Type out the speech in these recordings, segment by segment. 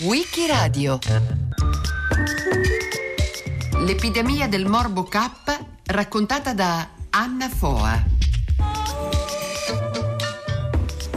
Wikiradio L'epidemia del morbo K raccontata da Anna Foa.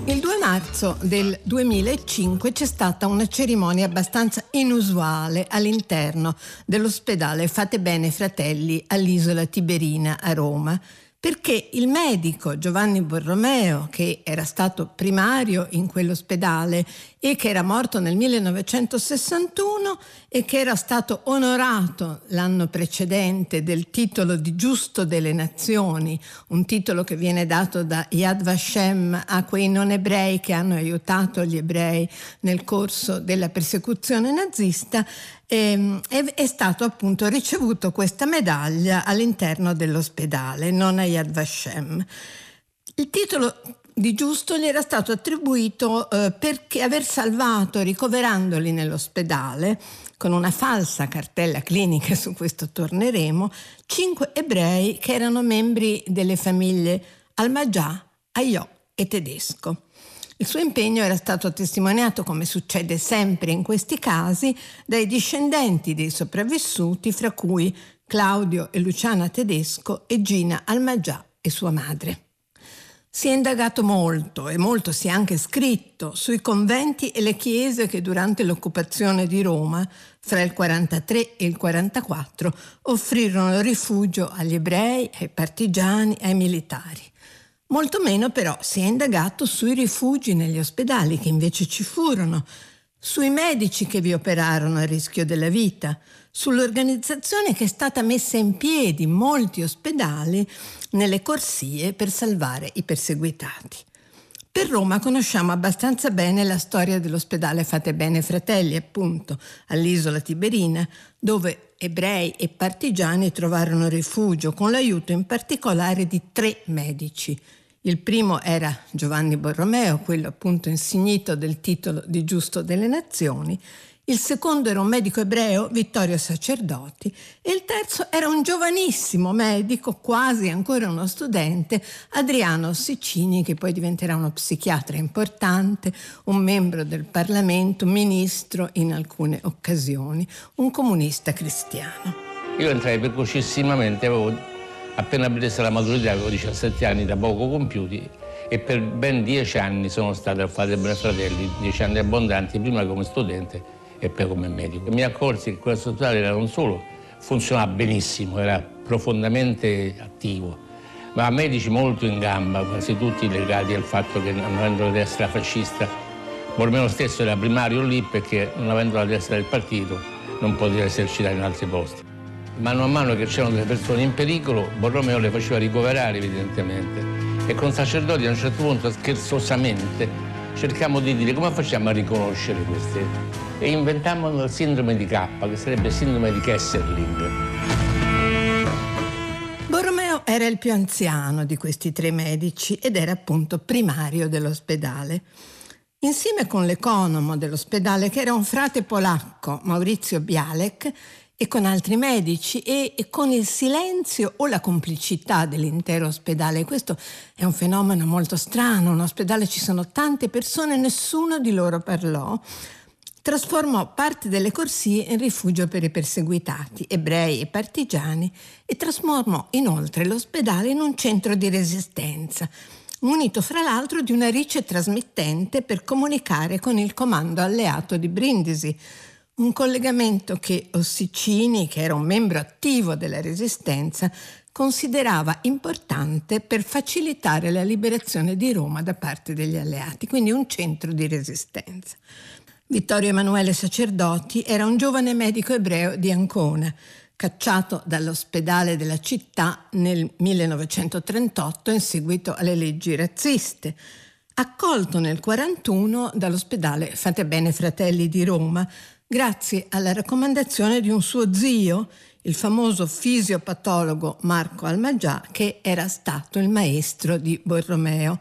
Il 2 marzo del 2005 c'è stata una cerimonia abbastanza inusuale all'interno dell'ospedale Fate Bene Fratelli all'isola Tiberina a Roma perché il medico Giovanni Borromeo, che era stato primario in quell'ospedale e che era morto nel 1961 e che era stato onorato l'anno precedente del titolo di giusto delle nazioni, un titolo che viene dato da Yad Vashem a quei non ebrei che hanno aiutato gli ebrei nel corso della persecuzione nazista, ehm, è, è, stato appunto ricevuto questa medaglia all'interno dell'ospedale, non a Yad Vashem. Il titolo di giusto gli era stato attribuito eh, perché aver salvato, ricoverandoli nell'ospedale, con una falsa cartella clinica, su questo torneremo, cinque ebrei che erano membri delle famiglie Almagià, Ayò e Tedesco. Il suo impegno era stato testimoniato, come succede sempre in questi casi, dai discendenti dei sopravvissuti, fra cui Claudio e Luciana Tedesco e Gina Almagià e sua madre. Si è indagato molto e molto si è anche scritto sui conventi e le chiese che durante l'occupazione di Roma, fra il 43 e il 44, offrirono rifugio agli ebrei, ai partigiani, ai militari. Molto meno però si è indagato sui rifugi negli ospedali che invece ci furono, sui medici che vi operarono a rischio della vita, sull'organizzazione che è stata messa in piedi in molti ospedali nelle corsie per salvare i perseguitati. Per Roma conosciamo abbastanza bene la storia dell'ospedale Fate Bene Fratelli, appunto, all'isola Tiberina, dove ebrei e partigiani trovarono rifugio con l'aiuto in particolare di tre medici, il primo era Giovanni Borromeo, quello appunto insignito del titolo di giusto delle nazioni, il secondo era un medico ebreo, Vittorio Sacerdoti, e il terzo era un giovanissimo medico, quasi ancora uno studente, Adriano Sicini, che poi diventerà uno psichiatra importante, un membro del Parlamento, ministro in alcune occasioni, un comunista cristiano. Io entrai precocissimamente, avevo Appena presa la maturità avevo 17 anni da poco compiuti e per ben 10 anni sono stato a fare Bene Fratelli, 10 anni abbondanti, prima come studente e poi come medico. Mi accorsi che questo ospedale era non solo funzionava benissimo, era profondamente attivo, ma medici molto in gamba, quasi tutti legati al fatto che non avendo la destra fascista, Bormeno stesso era primario lì perché non avendo la destra del partito non poteva esercitare in altri posti. Mano a mano che c'erano delle persone in pericolo, Borromeo le faceva ricoverare evidentemente. E con sacerdoti a un certo punto, scherzosamente, cercammo di dire come facciamo a riconoscere queste. E inventammo il sindrome di K, che sarebbe sindrome di Kesserling. Borromeo era il più anziano di questi tre medici ed era appunto primario dell'ospedale. Insieme con l'economo dell'ospedale, che era un frate polacco, Maurizio Bialek, e con altri medici e, e, con il silenzio o la complicità dell'intero ospedale. Questo è un fenomeno molto strano, un ospedale ci sono tante persone, nessuno di loro parlò. Trasformò parte delle corsie in rifugio per i perseguitati, ebrei e partigiani, e trasformò inoltre l'ospedale in un centro di resistenza, munito fra l'altro di una rice trasmittente per comunicare con il comando alleato di Brindisi, un collegamento che Ossicini, che era un membro attivo della Resistenza, considerava importante per facilitare la liberazione di Roma da parte degli alleati, quindi un centro di resistenza. Vittorio Emanuele Sacerdoti era un giovane medico ebreo di Ancona, cacciato dall'ospedale della città nel 1938 in seguito alle leggi razziste, accolto nel 1941 dall'ospedale Fate Bene Fratelli di Roma, grazie alla raccomandazione di un suo zio, il famoso fisiopatologo Marco Almagià, che era stato il maestro di Borromeo.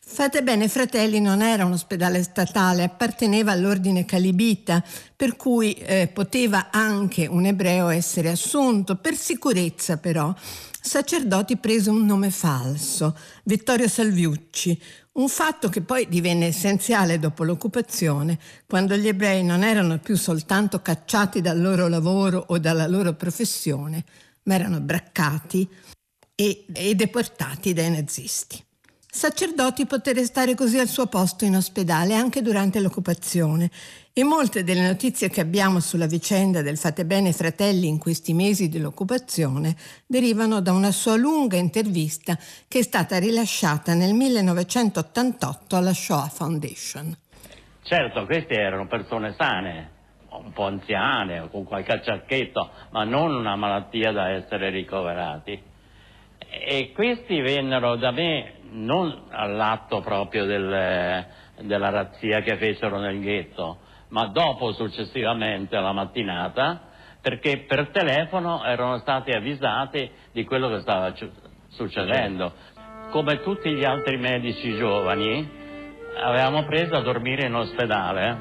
Fate bene, fratelli, non era un ospedale statale, apparteneva all'ordine calibita, per cui eh, poteva anche un ebreo essere assunto. Per sicurezza, però, Sacerdoti prese un nome falso, Vittorio Salviucci, Un fatto che poi divenne essenziale dopo l'occupazione, quando gli ebrei non erano più soltanto cacciati dal loro lavoro o dalla loro professione, ma erano braccati e, e deportati dai nazisti. Sacerdoti poté restare così al suo posto in ospedale anche durante l'occupazione e molte delle notizie che abbiamo sulla vicenda del Fate Bene Fratelli in questi mesi dell'occupazione derivano da una sua lunga intervista che è stata rilasciata nel 1988 alla Shoah Foundation. Certo, queste erano persone sane, un po' anziane, con qualche acciacchetto, ma non una malattia da essere ricoverati. E questi vennero da me non all'atto proprio del, della razzia che fecero nel ghetto, ma dopo successivamente alla mattinata, perché per telefono erano stati avvisati di quello che stava succedendo. Come tutti gli altri medici giovani, avevamo preso a dormire in ospedale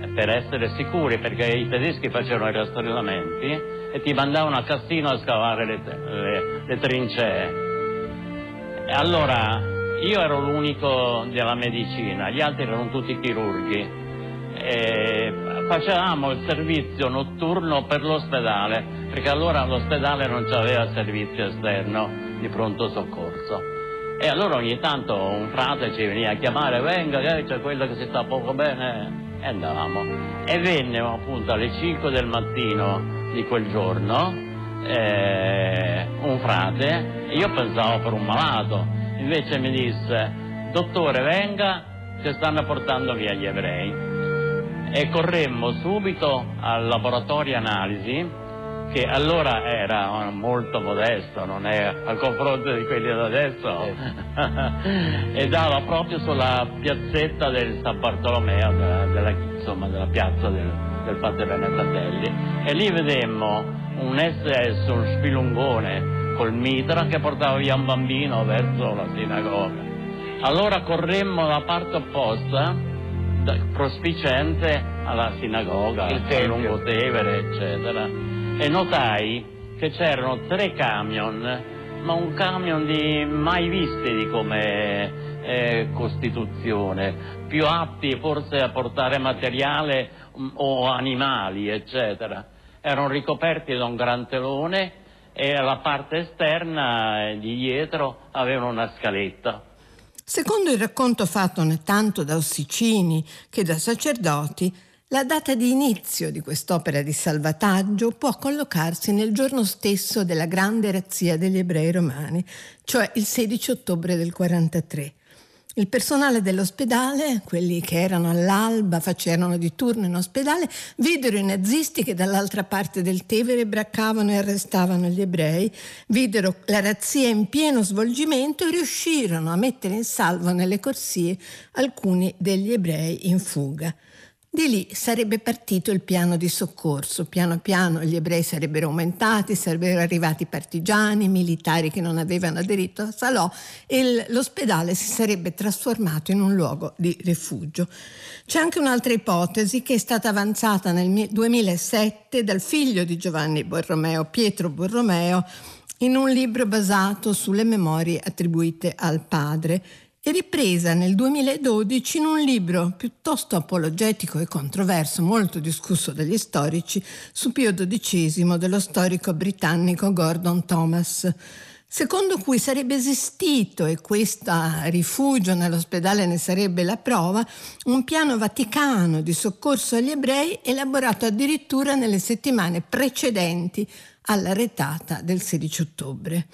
eh, per essere sicuri, perché i tedeschi facevano i rastrellamenti e ti mandavano a Cassino a scavare le, le, le trincee. Allora io ero l'unico della medicina, gli altri erano tutti chirurghi. E facevamo il servizio notturno per l'ospedale, perché allora l'ospedale non aveva servizio esterno di pronto soccorso. E allora ogni tanto un frate ci veniva a chiamare, venga, che c'è quello che si sta poco bene, e andavamo. E vennero appunto alle 5 del mattino di quel giorno eh, un frate, io pensavo per un malato, invece mi disse, dottore venga, ci stanno portando via gli ebrei. E corremmo subito al laboratorio analisi, che allora era molto modesto, non è a confronto di quelli da adesso, e dava proprio sulla piazzetta del San Bartolomeo, della, della, insomma, della piazza del, del Fate Bene Fratelli, e lì vedemmo un SS, un spilungone col mitra che portava via un bambino verso la sinagoga. Allora corremmo la parte opposta, prospicente alla sinagoga, al Lungotevere, eccetera, e notai che c'erano tre camion, ma un camion di mai visti di come eh, Costituzione, più atti forse a portare materiale um, o animali, eccetera. Erano ricoperti da un gran telone e alla parte esterna eh, di dietro avevano una scaletta. Secondo il racconto fatto tanto da ossicini che da sacerdoti, la data di inizio di quest'opera di salvataggio può collocarsi nel giorno stesso della grande razzia degli ebrei romani, cioè il 16 ottobre del 43. Il personale dell'ospedale, quelli che erano all'alba, facevano di turno in ospedale, videro i nazisti che dall'altra parte del Tevere braccavano e arrestavano gli ebrei, videro la razzia in pieno svolgimento e riuscirono a mettere in salvo nelle corsie alcuni degli ebrei in fuga. Di lì sarebbe partito il piano di soccorso. Piano piano gli ebrei sarebbero aumentati, sarebbero arrivati partigiani, militari che non avevano aderito a Salò e l'ospedale si sarebbe trasformato in un luogo di rifugio. C'è anche un'altra ipotesi che è stata avanzata nel 2007 dal figlio di Giovanni Borromeo, Pietro Borromeo, in un libro basato sulle memorie attribuite al padre e ripresa nel 2012 in un libro piuttosto apologetico e controverso, molto discusso dagli storici, su Pio XII dello storico britannico Gordon Thomas, secondo cui sarebbe esistito, e questo rifugio nell'ospedale ne sarebbe la prova, un piano vaticano di soccorso agli ebrei elaborato addirittura nelle settimane precedenti alla retata del 16 ottobre.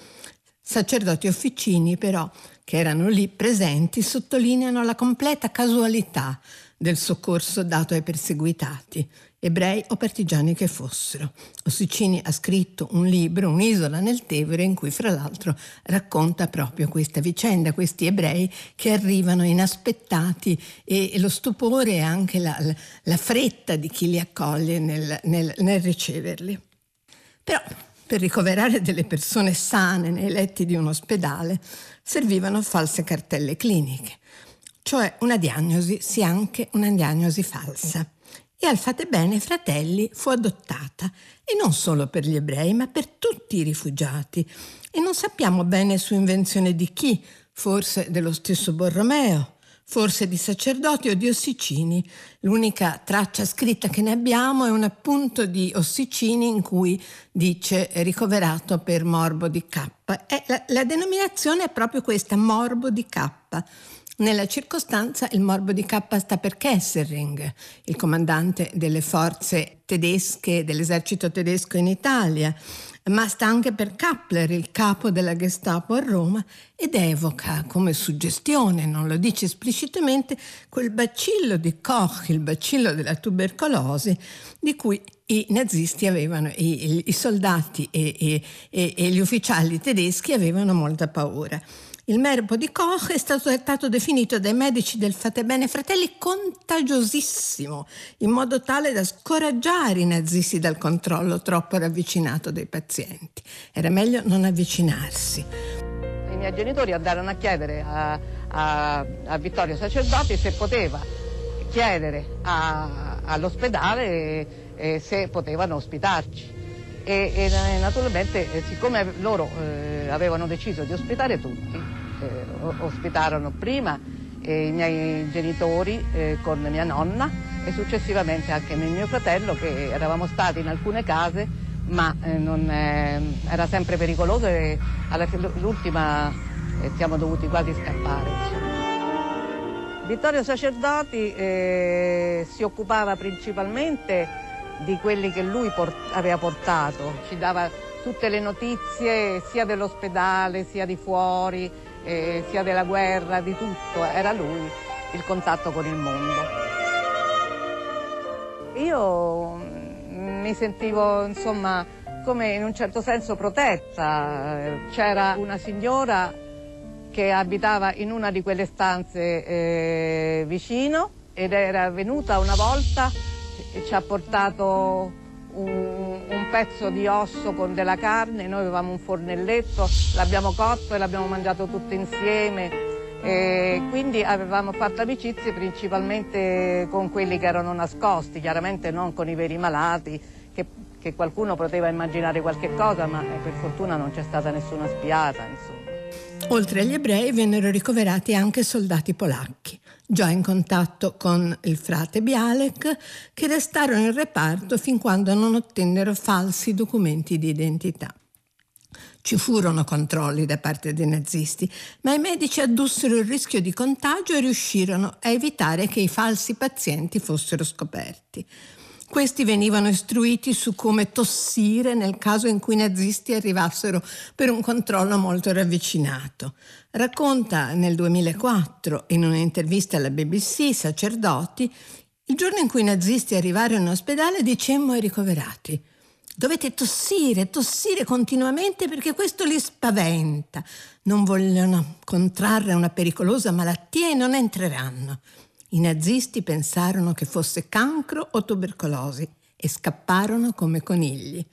Sacerdoti officini però che erano lì presenti sottolineano la completa casualità del soccorso dato ai perseguitati, ebrei o partigiani che fossero. Ossicini ha scritto un libro, Un'isola nel Tevere, in cui fra l'altro racconta proprio questa vicenda, questi ebrei che arrivano inaspettati e, lo stupore e anche la, la, fretta di chi li accoglie nel, nel, nel riceverli. Però per ricoverare delle persone sane nei letti di un ospedale servivano false cartelle cliniche, cioè una diagnosi, sia anche una diagnosi falsa. E al Fate Bene Fratelli fu adottata, e non solo per gli ebrei, ma per tutti i rifugiati. E non sappiamo bene su invenzione di chi, forse dello stesso Borromeo, forse di sacerdoti o di ossicini. L'unica traccia scritta che ne abbiamo è un appunto di Ossicini in cui dice ricoverato per morbo di K. La, la denominazione è proprio questa, morbo di K. Nella circostanza il morbo di K sta per Kessering, il comandante delle forze tedesche dell'esercito tedesco in Italia ma sta anche per Kappler, il capo della Gestapo a Roma, ed evoca come suggestione, non lo dice esplicitamente, quel bacillo di Koch, il bacillo della tubercolosi, di cui i nazisti avevano, i, i soldati e, e, e gli ufficiali tedeschi avevano molta paura. Il merbo di Koch è stato, è stato definito dai medici del Fate Bene Fratelli contagiosissimo, in modo tale da scoraggiare i nazisti dal controllo troppo ravvicinato dei pazienti. Era meglio non avvicinarsi. I miei genitori andarono a chiedere a, a, a Vittorio Sacerdoti se poteva chiedere a, all'ospedale eh, se potevano ospitarci. E, e naturalmente, siccome loro eh, avevano deciso di ospitare tutti, eh, ospitarono prima eh, i miei genitori eh, con mia nonna e successivamente anche mio fratello che eravamo stati in alcune case ma eh, non, era sempre pericoloso e all'ultima eh, siamo dovuti quasi scappare. Vittorio Sacerdoti eh, si occupava principalmente di quelli che lui port aveva portato, ci dava tutte le notizie sia dell'ospedale sia di fuori, eh, sia della guerra, di tutto, era lui il contatto con il mondo. Io mm, mi sentivo insomma come in un certo senso protetta, c'era una signora che abitava in una di quelle stanze eh, vicino ed era venuta una volta e ci ha portato un, un, pezzo di osso con della carne, noi avevamo un fornelletto, l'abbiamo cotto e l'abbiamo mangiato tutto insieme. E quindi avevamo fatto amicizie principalmente con quelli che erano nascosti, chiaramente non con i veri malati, che, che qualcuno poteva immaginare qualche cosa, ma eh, per fortuna non c'è stata nessuna spiata. Insomma. Oltre agli ebrei vennero ricoverati anche soldati polacchi già in contatto con il frate Bialek, che restarono in reparto fin quando non ottennero falsi documenti di identità. Ci furono controlli da parte dei nazisti, ma i medici addussero il rischio di contagio e riuscirono a evitare che i falsi pazienti fossero scoperti. Questi venivano istruiti su come tossire nel caso in cui i nazisti arrivassero per un controllo molto ravvicinato. Racconta nel 2004, in un'intervista alla BBC, Sacerdoti, il giorno in cui i nazisti arrivarono in ospedale dicemmo ai ricoverati Dovete tossire, tossire continuamente perché questo li spaventa. Non vogliono contrarre una pericolosa malattia e non entreranno. I nazisti pensarono che fosse cancro o tubercolosi e scapparono come conigli.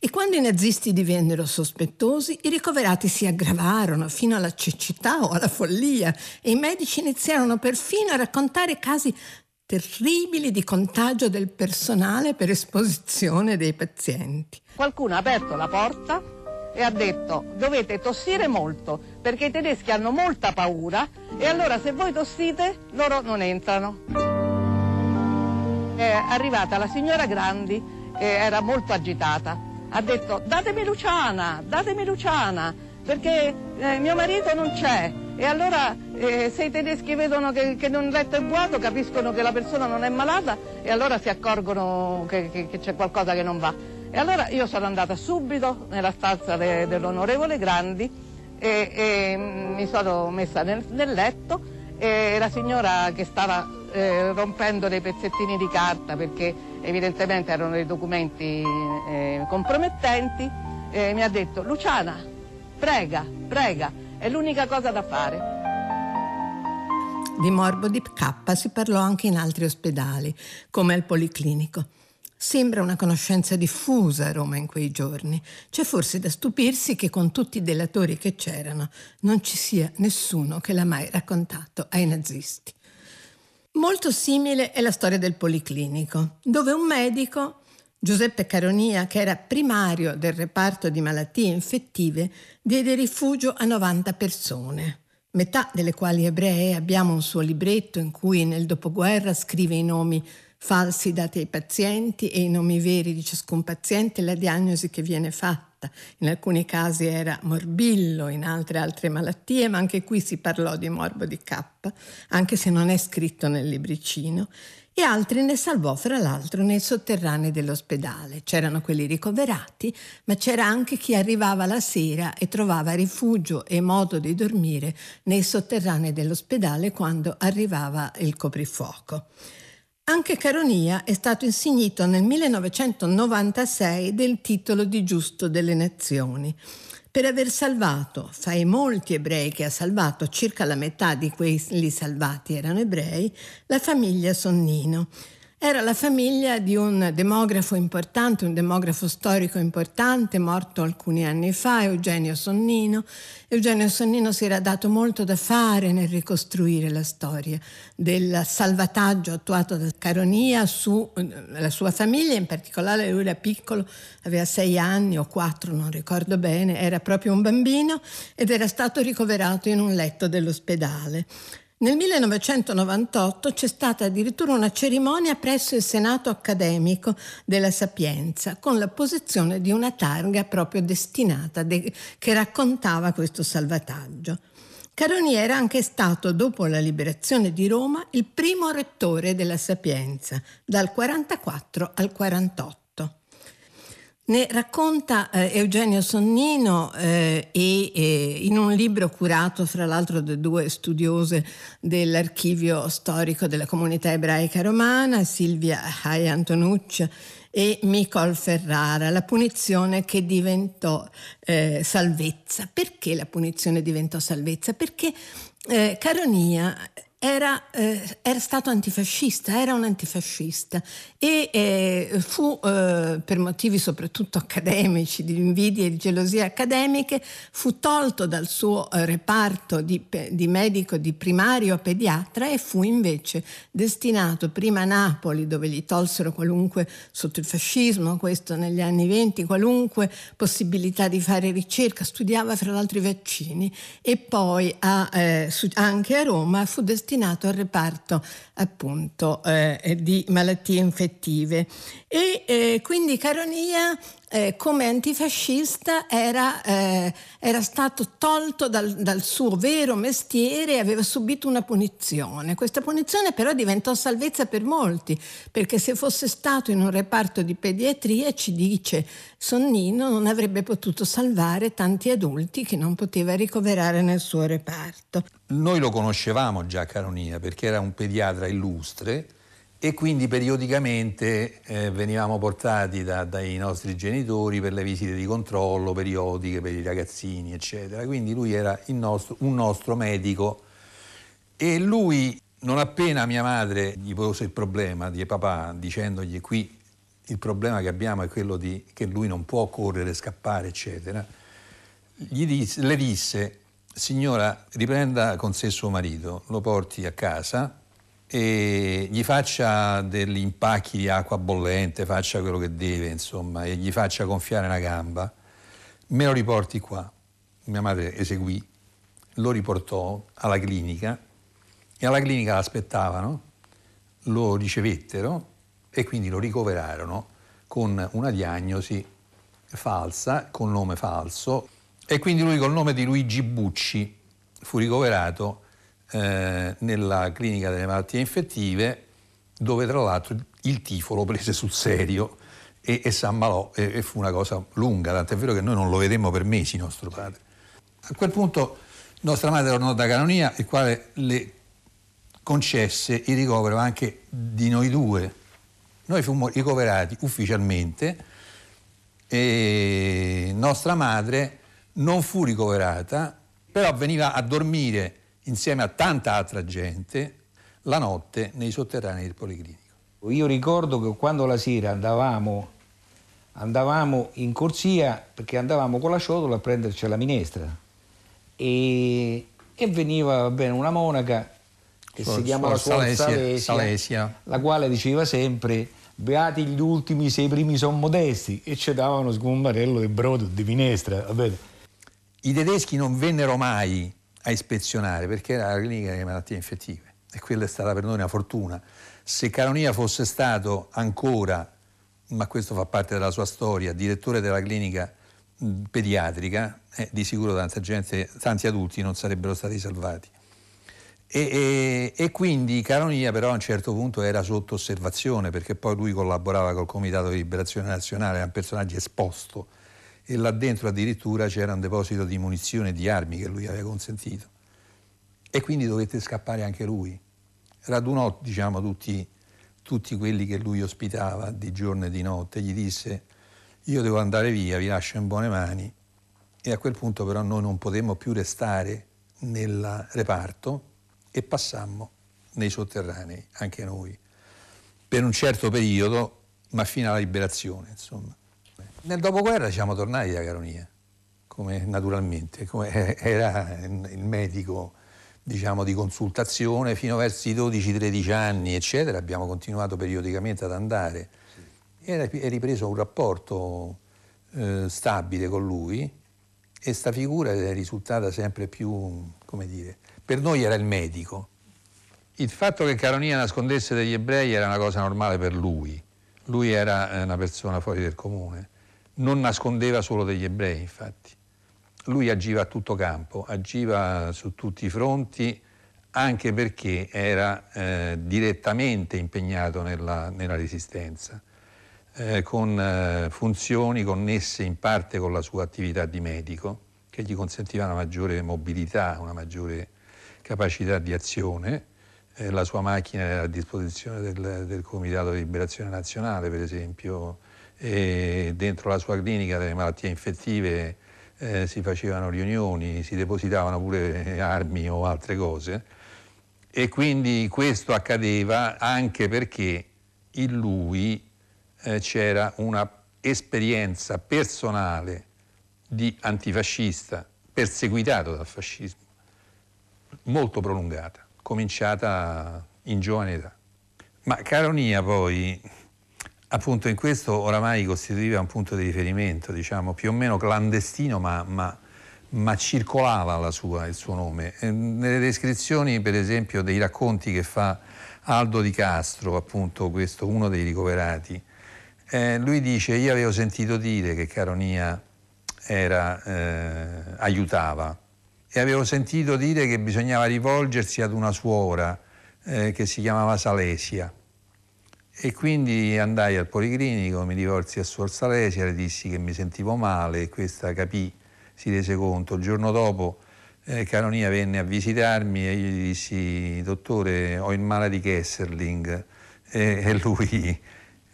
E quando i nazisti divennero sospettosi, i ricoverati si aggravarono fino alla cecità o alla follia e i medici iniziarono perfino a raccontare casi terribili di contagio del personale per esposizione dei pazienti. Qualcuno ha aperto la porta e ha detto dovete tossire molto perché i tedeschi hanno molta paura e allora se voi tossite loro non entrano. È arrivata la signora Grandi e era molto agitata. Ha detto datemi Luciana, datemi Luciana perché eh, mio marito non c'è e allora eh, se i tedeschi vedono che, che un letto è vuoto capiscono che la persona non è malata e allora si accorgono che, che, che c'è qualcosa che non va. E allora io sono andata subito nella stanza de, dell'onorevole Grandi e, e, mi sono messa nel, nel, letto e la signora che stava eh, rompendo dei pezzettini di carta perché evidentemente erano dei documenti eh, compromettenti eh, mi ha detto Luciana prega, prega, è l'unica cosa da fare. Di morbo di K si parlò anche in altri ospedali, come al Policlinico. Sembra una conoscenza diffusa a Roma in quei giorni. C'è forse da stupirsi che con tutti i delatori che c'erano non ci sia nessuno che l'ha mai raccontato ai nazisti. Molto simile è la storia del Policlinico, dove un medico, Giuseppe Caronia, che era primario del reparto di malattie infettive, diede rifugio a 90 persone. metà delle quali ebree, abbiamo un suo libretto in cui nel dopoguerra scrive i nomi falsi dati ai pazienti e i nomi veri di ciascun paziente, la diagnosi che viene fatta. In alcuni casi era morbillo, in altre altre malattie, ma anche qui si parlò di morbo di K, anche se non è scritto nel libricino e altri ne salvò fra l'altro nei sotterranei dell'ospedale. C'erano quelli ricoverati, ma c'era anche chi arrivava la sera e trovava rifugio e modo di dormire nei sotterranei dell'ospedale quando arrivava il coprifuoco. Anche Caronia è stato insignito nel 1996 del titolo di giusto delle nazioni per aver salvato, fra i molti ebrei che ha salvato, circa la metà di quelli salvati erano ebrei, la famiglia Sonnino. Era la famiglia di un demografo importante, un demografo storico importante, morto alcuni anni fa, Eugenio Sonnino. Eugenio Sonnino si era dato molto da fare nel ricostruire la storia del salvataggio attuato da Caronia sulla eh, sua famiglia, in particolare lui era piccolo, aveva sei anni o quattro, non ricordo bene, era proprio un bambino ed era stato ricoverato in un letto dell'ospedale. Nel 1998 c'è stata addirittura una cerimonia presso il Senato accademico della Sapienza con la posizione di una targa proprio destinata de- che raccontava questo salvataggio. Caroni era anche stato, dopo la liberazione di Roma, il primo rettore della Sapienza, dal 44 al 48. Ne racconta eh, Eugenio Sonnino eh, e, eh, in un libro curato fra l'altro da due studiose dell'archivio storico della comunità ebraica romana, Silvia Hai Antonuccia e Micol Ferrara, la punizione che diventò eh, salvezza. Perché la punizione diventò salvezza? Perché eh, Caronia era, eh, era, stato antifascista, era un antifascista e eh, fu, eh, per motivi soprattutto accademici, di invidie e di gelosie accademiche, fu tolto dal suo eh, reparto di, di, medico di primario pediatra e fu invece destinato prima a Napoli, dove gli tolsero qualunque, sotto il fascismo, questo negli anni venti, qualunque possibilità di fare ricerca, studiava fra l'altro i vaccini, e poi a, eh, anche a Roma fu destinato destinato al reparto appunto eh, di malattie infettive. E eh, quindi Caronia eh, come antifascista era, eh, era stato tolto dal, dal, suo vero mestiere e aveva subito una punizione. Questa punizione però diventò salvezza per molti, perché se fosse stato in un reparto di pediatria, ci dice Sonnino, non avrebbe potuto salvare tanti adulti che non poteva ricoverare nel suo reparto. Noi lo conoscevamo già Caronia perché era un pediatra illustre e quindi periodicamente eh, venivamo portati da, dai nostri genitori per le visite di controllo periodiche per i ragazzini, eccetera. Quindi lui era nostro, un nostro medico e lui, non appena mia madre gli pose il problema di papà, dicendogli qui il problema che abbiamo è quello di, che lui non può correre, scappare, eccetera, disse, le disse, signora, riprenda con sé suo marito, lo porti a casa e gli faccia degli impacchi di acqua bollente, faccia quello che deve, insomma, e gli faccia gonfiare una gamba, me lo riporti qua. Mia madre eseguì, lo riportò alla clinica e alla clinica l'aspettavano, lo ricevettero e quindi lo ricoverarono con una diagnosi falsa, con nome falso, e quindi lui col nome di Luigi Bucci fu ricoverato eh, nella clinica delle malattie infettive dove tra l'altro il tifo lo prese sul serio e, e si ammalò e, e, fu una cosa lunga, tant'è vero che noi non lo vedemmo per mesi nostro padre. A quel punto nostra madre tornò da Canonia, il quale le concesse il ricovero anche di noi due. Noi fummo ricoverati ufficialmente e nostra madre non fu ricoverata, però veniva a dormire insieme a tanta altra gente la notte nei sotterranei del Policlinico. Io ricordo che quando la sera andavamo, andavamo in corsia perché andavamo con la ciotola a prenderci la minestra e, e veniva bene una monaca che Suor, si chiamava Salesia, Salesia, Salesia, la quale diceva sempre beati gli ultimi se i primi sono modesti e ci davano un barello di brodo di minestra. I tedeschi non vennero mai a ispezionare perché era la clinica delle malattie infettive e quella è stata per noi una fortuna. Se Caronia fosse stato ancora, ma questo fa parte della sua storia, direttore della clinica pediatrica, eh, di sicuro tanta gente, tanti adulti non sarebbero stati salvati. E, e, e, quindi Caronia però a un certo punto era sotto osservazione perché poi lui collaborava col Comitato di Liberazione Nazionale, era un personaggio esposto e là dentro addirittura c'era un deposito di munizioni e di armi che lui aveva consentito. E quindi dovette scappare anche lui. Radunò diciamo, tutti, tutti quelli che lui ospitava di giorno e di notte, gli disse io devo andare via, vi lascio in buone mani e a quel punto però noi non potemmo più restare nel reparto e passammo nei sotterranei, anche noi, per un certo periodo, ma fino alla liberazione, insomma. Nel dopoguerra siamo tornati da Caronia, come naturalmente, come era il medico diciamo, di consultazione fino verso i 12-13 anni, eccetera, abbiamo continuato periodicamente ad andare. E è ripreso un rapporto eh, stabile con lui e sta figura è risultata sempre più, come dire, per noi era il medico. Il fatto che Caronia nascondesse degli ebrei era una cosa normale per lui. Lui era eh, una persona fuori del comune. Non nascondeva solo degli ebrei, infatti. Lui agiva a tutto campo, agiva su tutti i fronti, anche perché era eh, direttamente impegnato nella, nella resistenza, eh, con eh, funzioni connesse in parte con la sua attività di medico, che gli consentiva una maggiore mobilità, una maggiore capacità di azione, eh, la sua macchina era a disposizione del, del, Comitato di Liberazione Nazionale, per esempio, e dentro la sua clinica delle malattie infettive eh, si facevano riunioni, si depositavano pure armi o altre cose e quindi questo accadeva anche perché in lui eh, c'era una esperienza personale di antifascista perseguitato dal fascismo molto prolungata, cominciata in giovane età. Ma Caronia poi, appunto in questo oramai costituiva un punto di riferimento, diciamo, più o meno clandestino, ma, ma, ma circolava sua, il suo nome. E nelle descrizioni, per esempio, dei racconti che fa Aldo Di Castro, appunto questo uno dei ricoverati, eh, lui dice, io avevo sentito dire che Caronia era, eh, aiutava e avevo sentito dire che bisognava rivolgersi ad una suora eh, che si chiamava Salesia. E quindi andai al policlinico, mi rivolsi a Suor Salesia, le dissi che mi sentivo male e questa capì, si rese conto. Il giorno dopo eh, Caronia venne a visitarmi e io gli dissi, dottore, ho il male di Kesserling e, e lui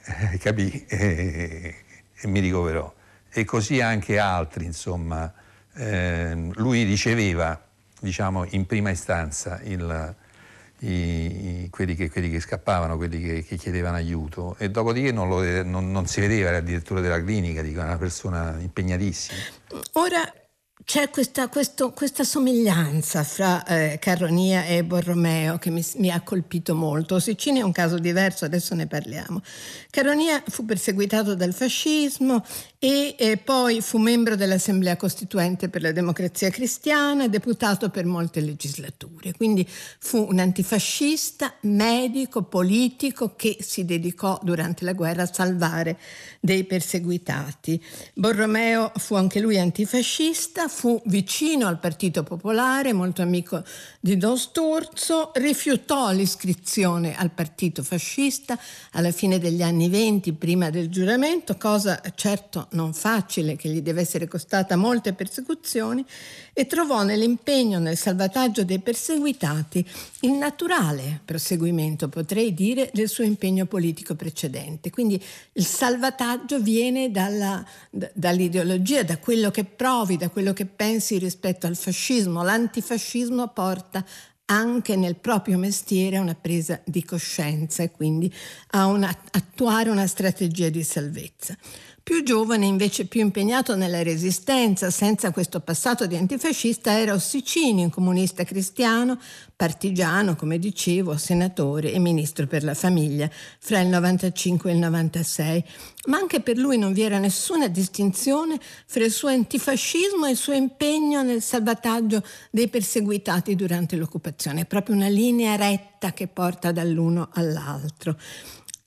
eh, capì e, e mi ricoverò. E così anche altri, insomma, eh, lui riceveva diciamo, in prima istanza il, i, i, quelli, che, quelli, che, scappavano, quelli che, che chiedevano aiuto e dopodiché non, lo, non, non, si vedeva, era il direttore della clinica, dico, una persona impegnatissima. Ora c'è questa, questo, questa, somiglianza fra eh, Carronia e Borromeo che mi, mi, ha colpito molto. Sicini è un caso diverso, adesso ne parliamo. Carronia fu perseguitato dal fascismo e eh, poi fu membro dell'Assemblea Costituente per la Democrazia Cristiana, deputato per molte legislature. Quindi fu un antifascista, medico, politico che si dedicò durante la guerra a salvare dei perseguitati. Borromeo fu anche lui antifascista, fu vicino al Partito Popolare, molto amico di Don Sturzo, rifiutò l'iscrizione al partito fascista alla fine degli anni venti, prima del giuramento, cosa certo non facile che gli deve essere costata molte persecuzioni, e trovò nell'impegno nel salvataggio dei perseguitati il naturale proseguimento, potrei dire, del suo impegno politico precedente. Quindi il salvataggio viene dalla, d- dall'ideologia, da quello che provi, da quello che pensi rispetto al fascismo. L'antifascismo porta anche nel proprio mestiere a una presa di coscienza e quindi a una, attuare una strategia di salvezza. Più giovane, invece più impegnato nella resistenza, senza questo passato di antifascista, era Ossicini, un comunista cristiano, partigiano, come dicevo, senatore e ministro per la famiglia fra il 95 e il 96. Ma anche per lui non vi era nessuna distinzione fra il suo antifascismo e il suo impegno nel salvataggio dei perseguitati durante l'occupazione. È proprio una linea retta che porta dall'uno all'altro.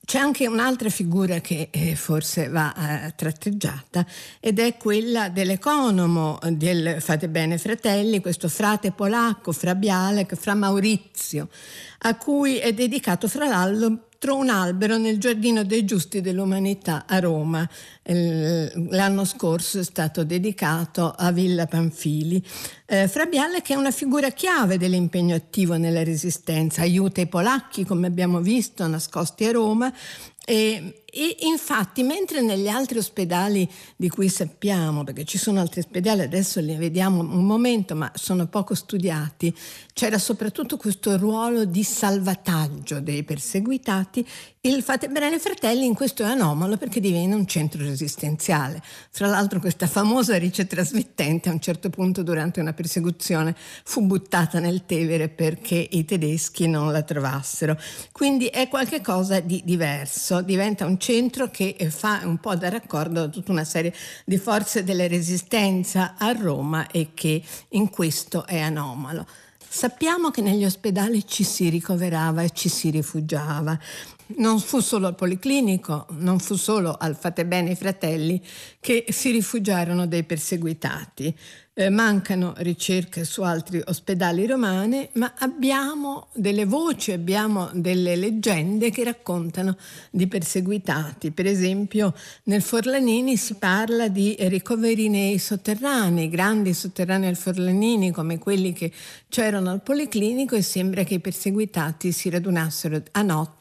C'è anche un'altra figura che eh, forse va eh, tratteggiata ed è quella dell'economo del Fate Bene Fratelli, questo frate polacco, fra Bialek, fra Maurizio, a cui è dedicato fra l'altro un albero nel Giardino dei Giusti dell'Umanità a Roma. L'anno scorso è stato dedicato a Villa Panfili. Eh, Frabiale che è una figura chiave dell'impegno attivo nella resistenza, aiuta i polacchi, come abbiamo visto, nascosti a Roma, e, e, infatti, mentre negli altri ospedali di cui sappiamo, perché ci sono altri ospedali, adesso li vediamo un momento, ma sono poco studiati, c'era soprattutto questo ruolo di salvataggio dei perseguitati, il Fate Bene Fratelli in questo è anomalo perché diventa un centro resistenziale. Fra l'altro questa famosa ricetrasmittente a un certo punto durante una persecuzione fu buttata nel Tevere perché i tedeschi non la trovassero. Quindi è qualcosa di diverso, diventa un centro che fa un po' da raccordo a tutta una serie di forze della resistenza a Roma e che in questo è anomalo. Sappiamo che negli ospedali ci si ricoverava e ci si rifugiava non fu solo al Policlinico, non fu solo al Fate Bene i Fratelli che si rifugiarono dei perseguitati. Eh, mancano ricerche su altri ospedali romani, ma abbiamo delle voci, abbiamo delle leggende che raccontano di perseguitati. Per esempio, nel Forlanini si parla di ricoveri nei sotterranei, grandi sotterranei al Forlanini come quelli che c'erano al Policlinico e sembra che i perseguitati si radunassero a notte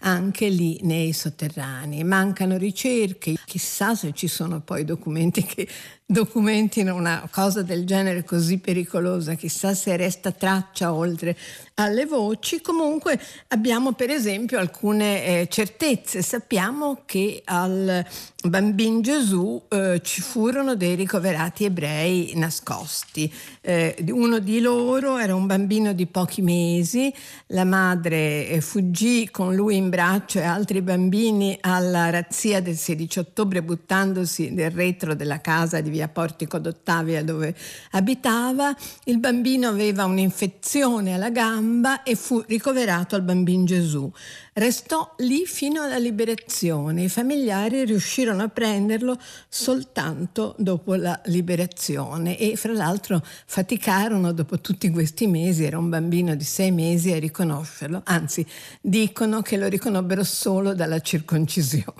anche lì nei sotterranei. Mancano ricerche, chissà se ci sono poi documenti che documentino una cosa del genere così pericolosa, chissà se resta traccia oltre alle voci. Comunque abbiamo per esempio alcune eh, certezze. Sappiamo che al bambino Gesù eh, ci furono dei ricoverati ebrei nascosti. Eh, uno di loro era un bambino di pochi mesi, la madre eh, fuggì con lui in braccio e altri bambini alla razzia del 16 ottobre buttandosi nel retro della casa di via Portico d'Ottavia dove abitava. Il bambino aveva un'infezione alla gamba gamba e fu ricoverato al bambino Gesù. Restò lì fino alla liberazione. I familiari riuscirono a prenderlo soltanto dopo la liberazione e fra l'altro faticarono dopo tutti questi mesi, era un bambino di sei mesi, a riconoscerlo. Anzi, dicono che lo riconobbero solo dalla circoncisione.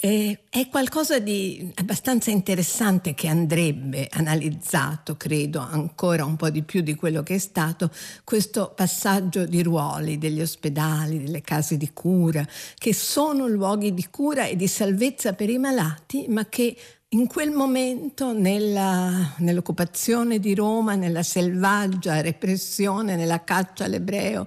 Eh, è qualcosa di abbastanza interessante che andrebbe analizzato, credo, ancora un po' di più di quello che è stato questo passaggio di ruoli degli ospedali, delle case di cura, che sono luoghi di cura e di salvezza per i malati, ma che in quel momento, nella, nell'occupazione di Roma, nella selvaggia repressione, nella caccia all'ebreo,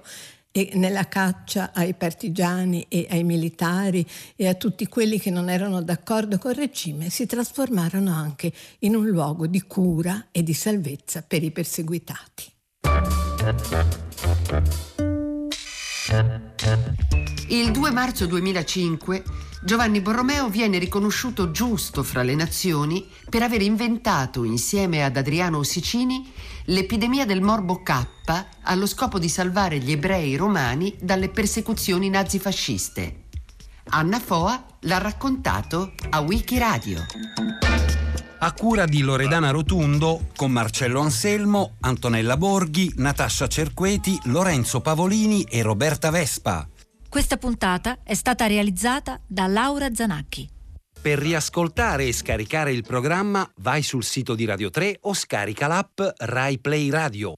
e nella caccia ai partigiani e ai militari e a tutti quelli che non erano d'accordo col regime si trasformarono anche in un luogo di cura e di salvezza per i perseguitati. Il 2 marzo 2005 Giovanni Borromeo viene riconosciuto giusto fra le nazioni per aver inventato, insieme ad Adriano Sicini, l'epidemia del morbo K allo scopo di salvare gli ebrei romani dalle persecuzioni nazifasciste. Anna Foa l'ha raccontato a Wikiradio. A cura di Loredana Rotundo, con Marcello Anselmo, Antonella Borghi, Natascia Cerqueti, Lorenzo Pavolini e Roberta Vespa. Questa puntata è stata realizzata da Laura Zanacchi. Per riascoltare e scaricare il programma vai sul sito di Radio 3 o scarica l'app Rai Play Radio.